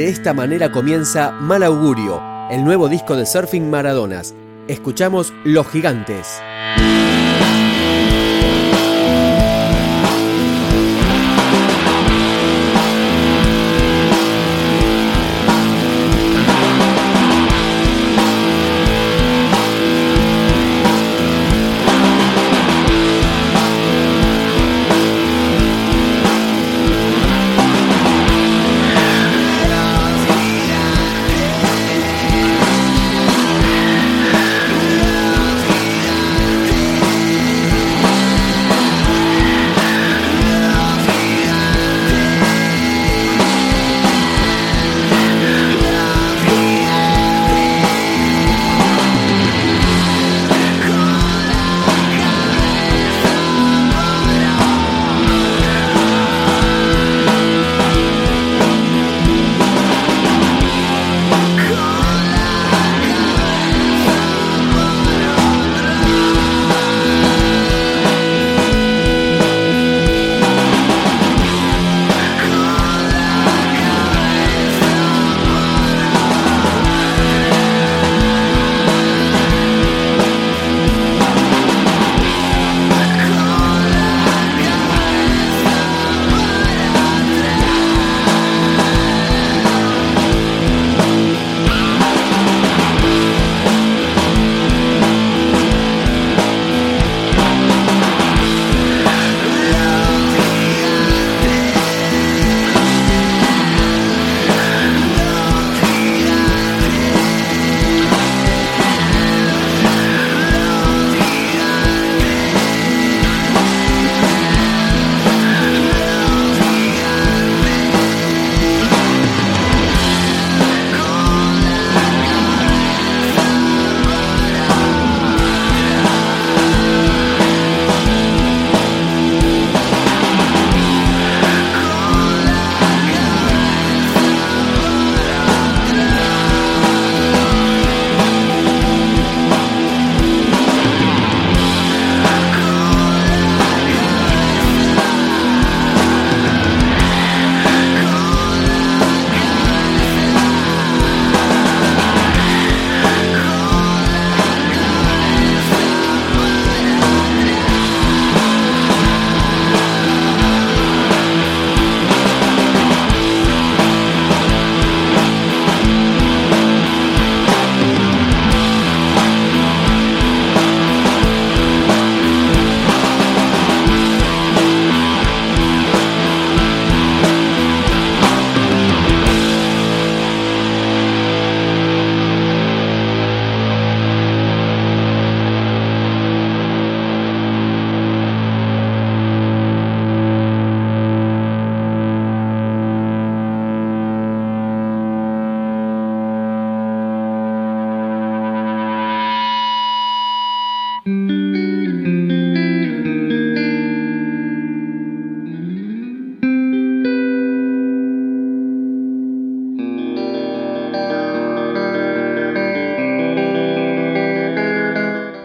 De esta manera comienza Mal Augurio, el nuevo disco de Surfing Maradonas. Escuchamos Los Gigantes.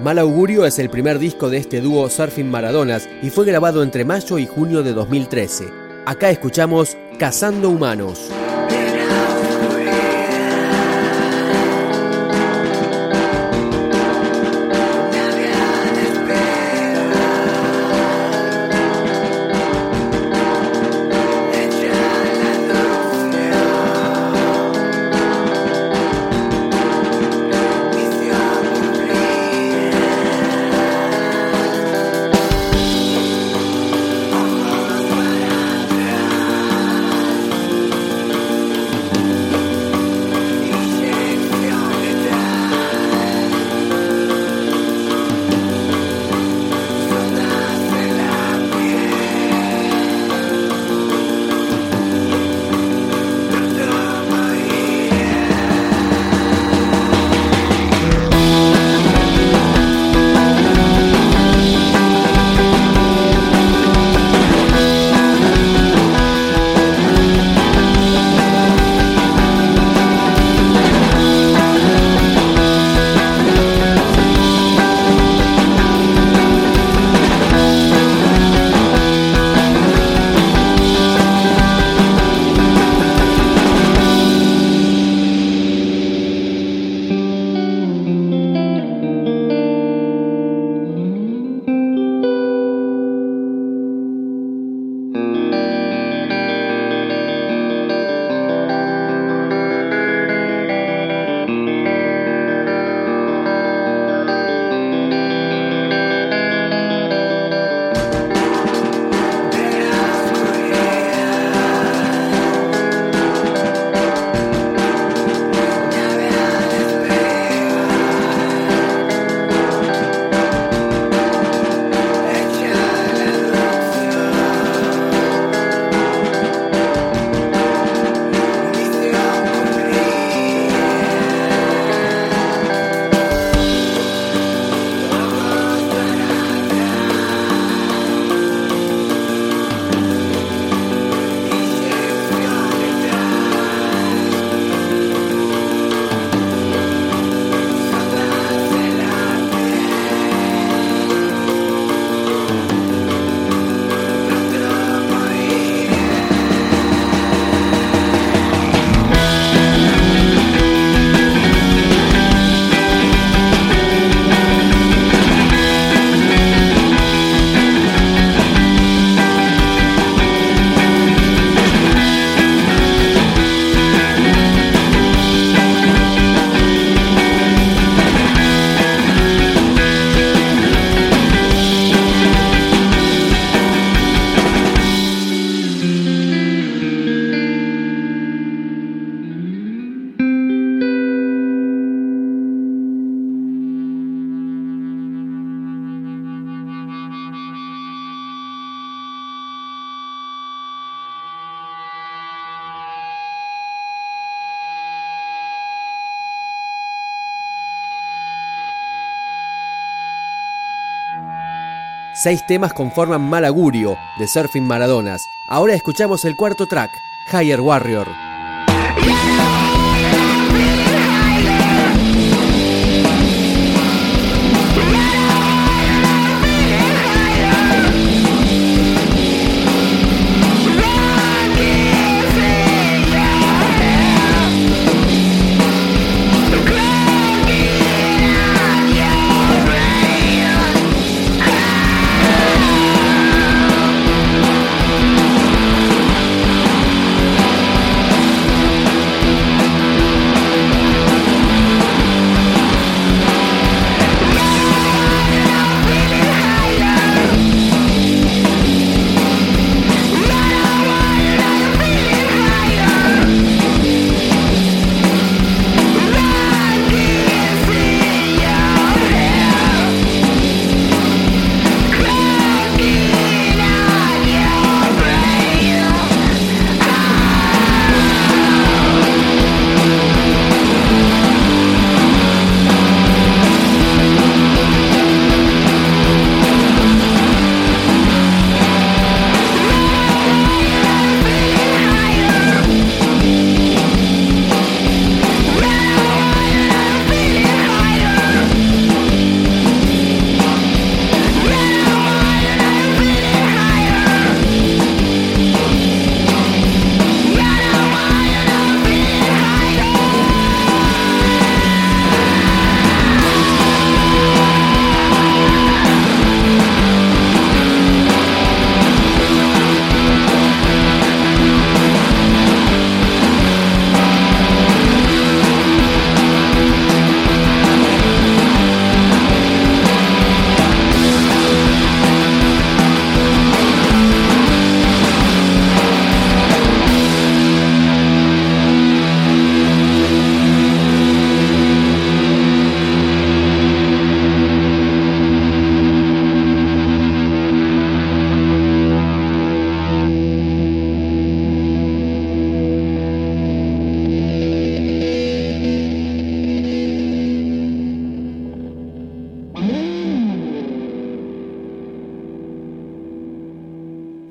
Mal Augurio es el primer disco de este dúo Surfing Maradonas y fue grabado entre mayo y junio de 2013. Acá escuchamos Cazando Humanos. Seis temas conforman Mal Augurio de Surfing Maradonas. Ahora escuchamos el cuarto track, Higher Warrior.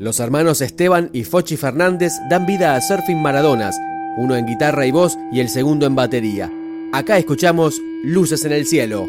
Los hermanos Esteban y Fochi Fernández dan vida a Surfing Maradonas, uno en guitarra y voz y el segundo en batería. Acá escuchamos Luces en el Cielo.